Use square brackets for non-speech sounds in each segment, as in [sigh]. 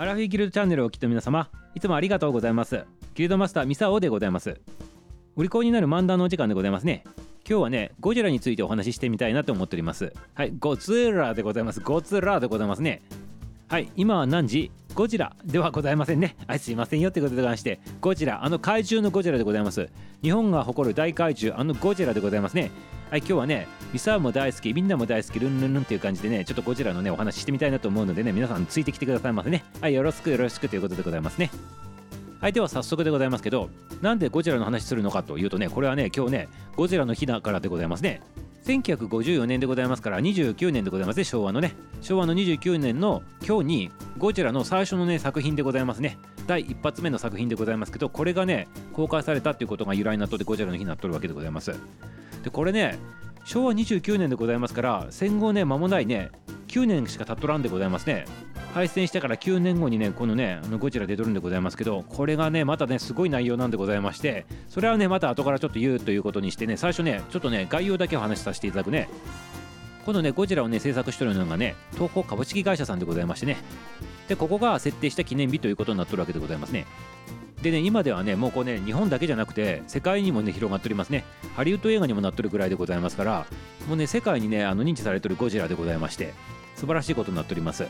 アラフィギルドチャンネルをお聞きの皆様いつもありがとうございます。ギルドマスターミサオでございます。お利口になる漫談のお時間でございますね。今日はねゴジラについてお話ししてみたいなと思っております。はいゴツラでございます。ゴツラでございますね。はい今は何時？ゴジラではございませんね。はいすいませんよってことでございましてゴジラあの怪獣のゴジラでございます。日本が誇る大怪獣あのゴジラでございますね。はい今日はねミサーも大好きみんなも大好きルンルンルンっていう感じでねちょっとゴジラのねお話ししてみたいなと思うのでね皆さんついてきてくださいませね。はいよろしくよろしくということでございますね。はいでは早速でございますけどなんでゴジラの話するのかというとねこれはね今日ねゴジラの日だからでございますね。1954年でございますから29年でございますね昭和のね。昭和の29年の今日にゴジラの最初のね作品でございますね。第1発目の作品でございますけどこれがね公開されたっていうことが由来になっとってゴジラの日になっとるわけでございます。でこれね昭和29年でございますから戦後ね間もないね9年しか経っとらんでございますね。敗戦してから9年後にねこのねあのゴジラ出とるんでございますけどこれがねまたねすごい内容なんでございましてそれはねまた後からちょっと言うということにしてね最初ねちょっとね概要だけお話しさせていただくね。このねゴジラをね制作してるのがね東宝株式会社さんでございましてね。でここが設定した記念日ということになっとるわけでございますね。でね今ではねもうこうね日本だけじゃなくて世界にもね広がっておりますね。ハリウッド映画にもなっとるぐらいでございますからもうね世界にねあの認知されてるゴジラでございまして。素晴らしいことになっております。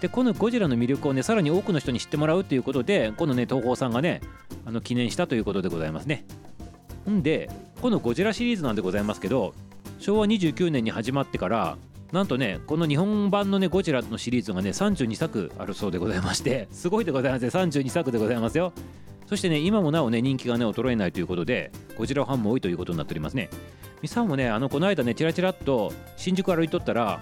でこのゴジラの魅力をねさらに多くの人に知ってもらうということでこのね東宝さんがねあの記念したということでございますね。んでこのゴジラシリーズなんでございますけど昭和29年に始まってからなんとねこの日本版のねゴジラのシリーズがね32作あるそうでございましてすごいでございますね。32作でございますよ。そしてね今もなおね人気がね衰えないということでゴジラファンも多いということになっておりますね。ミサもねあのこの間ねチラチラっと新宿歩いとったら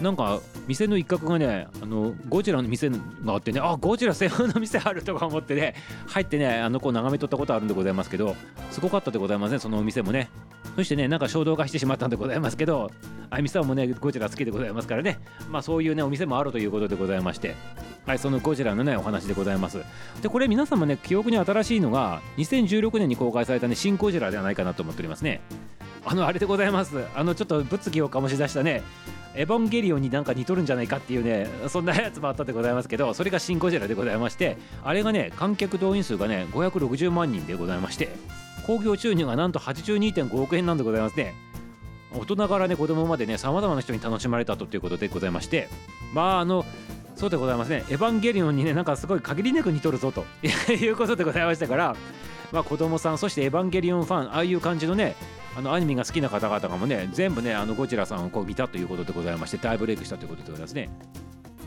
なんか店の一角がねあのゴジラの店があってねあゴジラ専用の店あるとか思ってね入ってねあのこう眺めとったことあるんでございますけどすごかったでございますねそのお店もね。そしてねなんか衝動化してしまったんでございますけどあみさんもねゴジラ好きでございますからね。まあそういうねお店もあるということでございましてはいそのゴジラのねお話でございます。でこれ皆さんもね記憶に新しいのが2016年に公開されたね新ゴジラではないかなと思っておりますね。あのあれでございます。あのちょっと物議を醸し出したねエヴァンゲリオンになんか似とるんじゃないかっていうねそんなやつもあったでございますけどそれがシン・ゴジラでございましてあれがね観客動員数がね560万人でございまして興行収入がなんと82.5億円なんでございますね。大人からね子供までねさまざまな人に楽しまれたということでございましてまああのそうでございますね。エヴァンゲリオンにねなんかすごい限りなく似とるぞと [laughs] いうことでございましたからまあ子供さんそしてエヴァンゲリオンファンああいう感じのねあのアニメが好きな方々がもね全部ねあのゴジラさんをこう見たということでございまして大ブレイクしたということでございますね。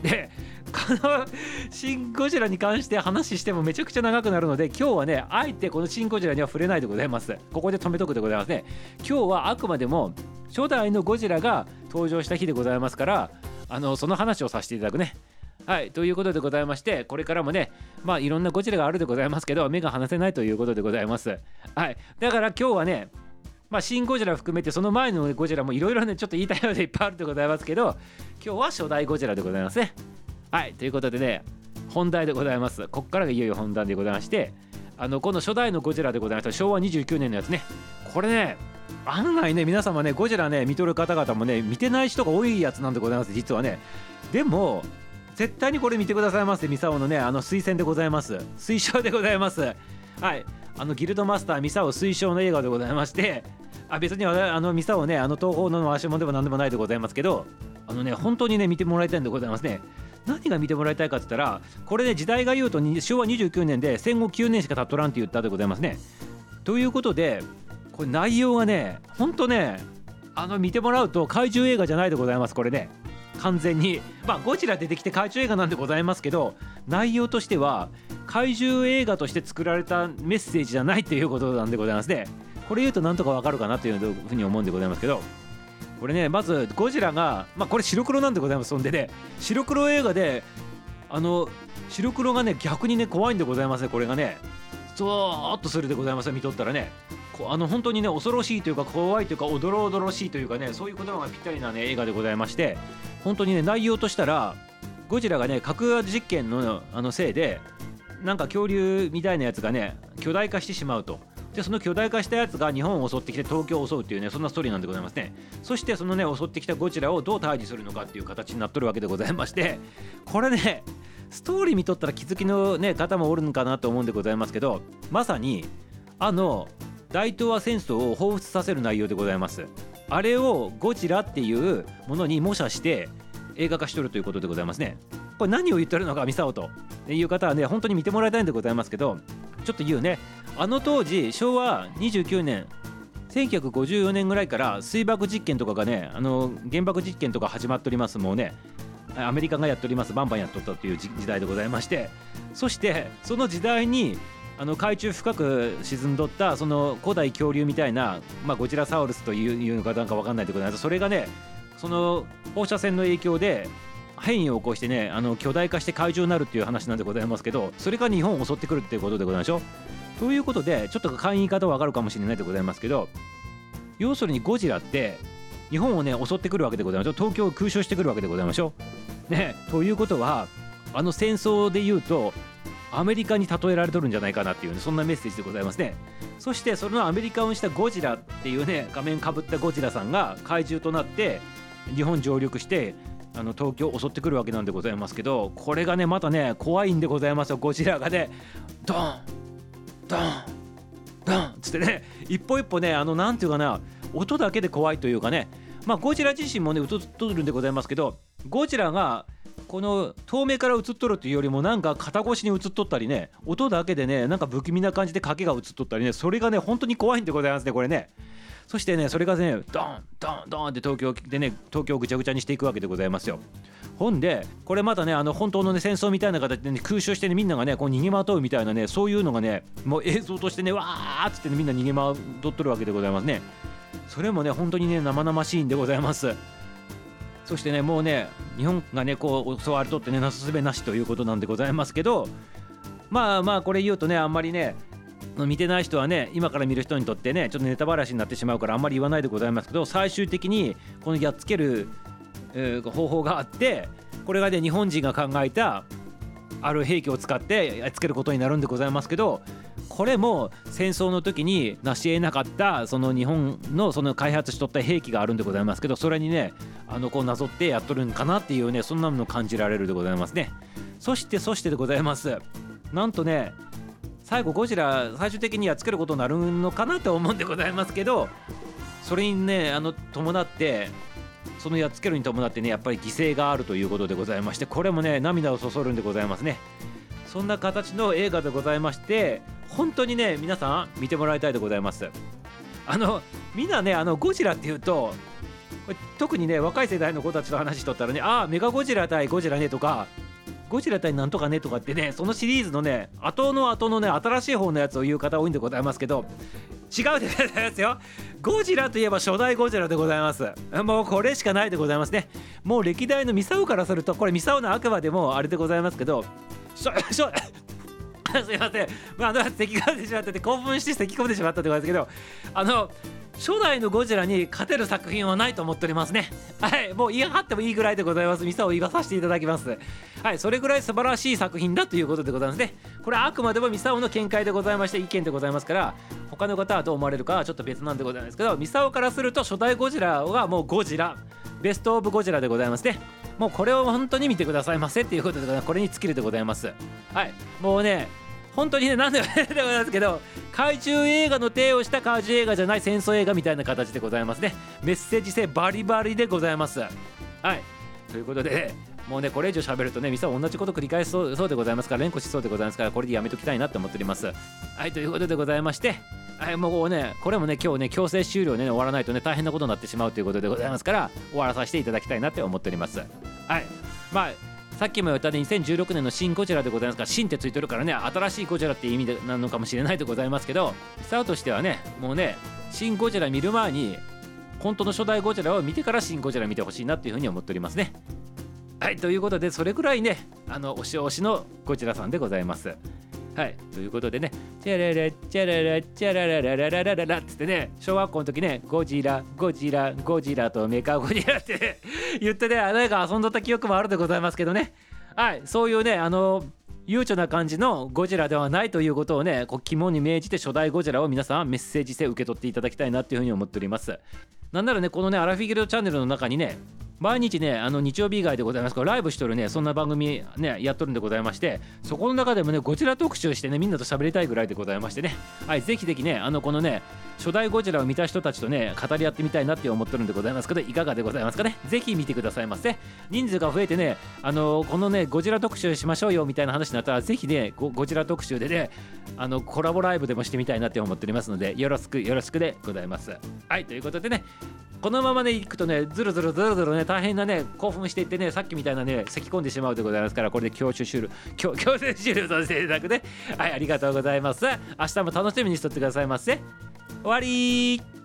で [laughs] この「シン・ゴジラ」に関して話してもめちゃくちゃ長くなるので今日はねあえてこの「シン・ゴジラ」には触れないでございます。ここで止めとくでございますね。今日はあくまでも初代のゴジラが登場した日でございますからあのその話をさせていただくね。はいということでございましてこれからもねまあいろんなゴジラがあるでございますけど目が離せないということでございます。はいだから今日はねまあ、シン・ゴジラ含めてその前のゴジラもいろいろねちょっと言いたいのでいっぱいあるでございますけど今日は初代ゴジラでございますね。はいということでね本題でございます。こっからがいよいよ本題でございましてあのこの初代のゴジラでございました昭和29年のやつね。これね案外ね皆様ねゴジラね見とる方々もね見てない人が多いやつなんでございます実はね。でも絶対にこれ見てくださいませミサオのねあの推薦でございます。推奨でございます。はい。あのギルドマスターミサオ推奨の映画でございましてあ別にあのミサオねあの東宝の回し物でも何でもないでございますけどあのね本当にね見てもらいたいんでございますね。何が見てもらいたいかって言ったらこれね時代が言うと昭和29年で戦後9年しか経っとらんって言ったでございますね。ということでこれ内容がねほんとねあの見てもらうと怪獣映画じゃないでございますこれね。完全に。まあゴジラ出てきて怪獣映画なんでございますけど内容としては怪獣映画として作られたメッセージじゃないっていうことなんでございますね。これ言うとなんとかわかるかなというふうに思うんでございますけど。これねまずゴジラがまあこれ白黒なんでございますそんでね。白黒映画であの白黒がね逆にね怖いんでございますねこれがね。ゾーっとするでございます見とったらね。あの本当にね恐ろしいというか怖いというかおどろおどろしいというかねそういう言葉がぴったりなね映画でございまして。本当にね内容としたらゴジラがね核実験のあのせいでなんか恐竜みたいなやつがね巨大化してしまうと。でその巨大化したやつが日本を襲ってきて東京を襲うっていうねそんなストーリーなんでございますね。そしてそのね襲ってきたゴジラをどう退治するのかっていう形になっとるわけでございましてこれねストーリー見とったら気づきの、ね、方もおるのかなと思うんでございますけどまさにあの大東亜戦争を彷彿させる内容でございます。あれをゴジラっていうものに模写して映画化しとるということでございますね。これ何を言ってるのかミサオと。いう方はね本当に見てもらいたいんでございますけどちょっと言うね。あの当時昭和29年1954年ぐらいから水爆実験とかがねあの原爆実験とか始まっておりますもうね。アメリカがやっております。バンバンやっとったという時代でございまして。そしてその時代にあの海中深く沈んどったその古代恐竜みたいな、まあ、ゴジラサウルスというのかなんか分かんないでございます。それがねその放射線の影響で変異を起こしてねあの巨大化して怪獣になるっていう話なんでございますけどそれが日本を襲ってくるっていうことでございましょう。ということでちょっと簡易方は分かるかもしれないでございますけど要するにゴジラって日本をね襲ってくるわけでございましょ東京を空襲してくるわけでございましょう。ねということはあの戦争で言うとアメリカに例えられとるんじゃないかなっていうねそんなメッセージでございますね。そしてそのアメリカをしたゴジラっていうね仮面かぶったゴジラさんが怪獣となって日本上陸してあの東京を襲ってくるわけなんでございますけどこれがねまたね怖いんでございますよ。ゴジラがねドンドンドンつってね一歩一歩ねあのなんていうかな音だけで怖いというかね。まあゴジラ自身もね映っとるんでございますけどゴジラがこの遠目から映っとるというよりもなんか肩越しに映っとったりね音だけでねなんか不気味な感じで影が映っとったりねそれがね本当に怖いんでございますねこれね。そしてねそれがねドンドンドンって東京でね東京をぐちゃぐちゃにしていくわけでございますよ。ほんでこれまたねあの本当のね戦争みたいな形で、ね、空襲してねみんながねこう逃げまとうみたいなねそういうのがねもう映像としてねわーっつってねみんな逃げまとっとるわけでございますね。それもね本当にね生々しいんでございます。そしてねもうね日本がねこう襲われとってねなすすべなしということなんでございますけどまあまあこれ言うとねあんまりね見てない人はね今から見る人にとってねちょっとネタばらしになってしまうからあんまり言わないでございますけど最終的にこのやっつける、えー、方法があってこれがね日本人が考えたある兵器を使ってやっつけることになるんでございますけどこれも戦争の時に成し得なかったその日本のその開発しとった兵器があるんでございますけどそれにねあのこうなぞってやっとるんかなっていうねそんなの感じられるでございますね。そしてそしてでございます。なんとね最後ゴジラ最終的にやっつけることになるのかなと思うんでございますけどそれにねあの伴ってそのやっつけるに伴ってねやっぱり犠牲があるということでございましてこれもね涙をそそるんでございますね。そんな形の映画でございまして本当にね皆さん見てもらいたいでございます。あのみんなねあのゴジラっていうと特にね若い世代の子たちと話しとったらねああメガゴジラ対ゴジラねとかゴジラ対なんとかねとかってねそのシリーズのね後の後のね新しい方のやつを言う方多いんでございますけど違うでございますよ。ゴジラといえば初代ゴジラでございます。もうこれしかないでございますね。もう歴代のミサオからするとこれミサオのあくまでもあれでございますけどしょ [laughs] しょ [laughs] すいません、まあ、咳が出てしまってて興奮して咳込んでしまったってことですけどあの初代のゴジラに勝てる作品はないと思っておりますね。はいもう言い張ってもいいぐらいでございます。ミサを言わさせていただきます。はいそれぐらい素晴らしい作品だということでございますね。これはあくまでもミサオの見解でございまして意見でございますから他の方はどう思われるかはちょっと別なんでございますけどミサオからすると初代ゴジラはもうゴジラベストオブゴジラでございますね。もうこれを本当に見てくださいませっていうことでこれに尽きるでございます。はいもうね本当にね何でもでございますけど怪獣映画の体をした怪獣映画じゃない戦争映画みたいな形でございますねメッセージ性バリバリでございますはいということで、もうねこれ以上喋るとねミサは同じこと繰り返しそうそうでございますから連呼しそうでございますからこれでやめときたいなと思っておりますはいということでございましてはい、もうね、これもね、今日ね、強制終了ね、終わらないとね、大変なことになってしまうということでございますから、終わらさせていただきたいなって思っております。はい。まあ、さっきも言ったね2016年の新ゴジラでございますから新ってついてるからね新しいゴジラって意味でなのかもしれないでございますけどスタートしてはねもうね新ゴジラ見る前に本当の初代ゴジラを見てから新ゴジラ見てほしいなっていうふうに思っておりますねはいということでそれぐらいねあの推し推しのゴジラさんでございますはい。ということでね、チャララチャララチャララララララララっつってね、小学校の時ね、ゴジラ、ゴジラ、ゴジラとメカゴジラって、言ってね、誰か遊んどった記憶もあるでございますけどね。はい。そういうね、あの、悠長な感じのゴジラではないということをね、こう肝に銘じて初代ゴジラを皆さんメッセージ性受け取っていただきたいなっていうふうに思っております。なんならね、このね、アラフィギルドチャンネルの中にね、毎日ねあの日曜日以外でございますからライブしとるねそんな番組ねやっとるんでございましてそこの中でもねゴジラ特集してねみんなと喋りたいぐらいでございましてね。はいぜひぜひねあのこのね初代ゴジラを見た人たちとね語り合ってみたいなって思ってるんでございますけどいかがでございますかね？ぜひ見てくださいませ。人数が増えてねあのこのねゴジラ特集しましょうよみたいな話になったらぜひねゴゴジラ特集でねあのコラボライブでもしてみたいなって思っておりますのでよろしくよろしくでございます。はいということでねこのままね行くとねずるずるずるずるね大変なね興奮していってねさっきみたいなね咳き込んでしまうでございますからこれで強制終了強強制終了させていただくね。はいありがとうございます。明日も楽しみにしとってくださいませ。終わり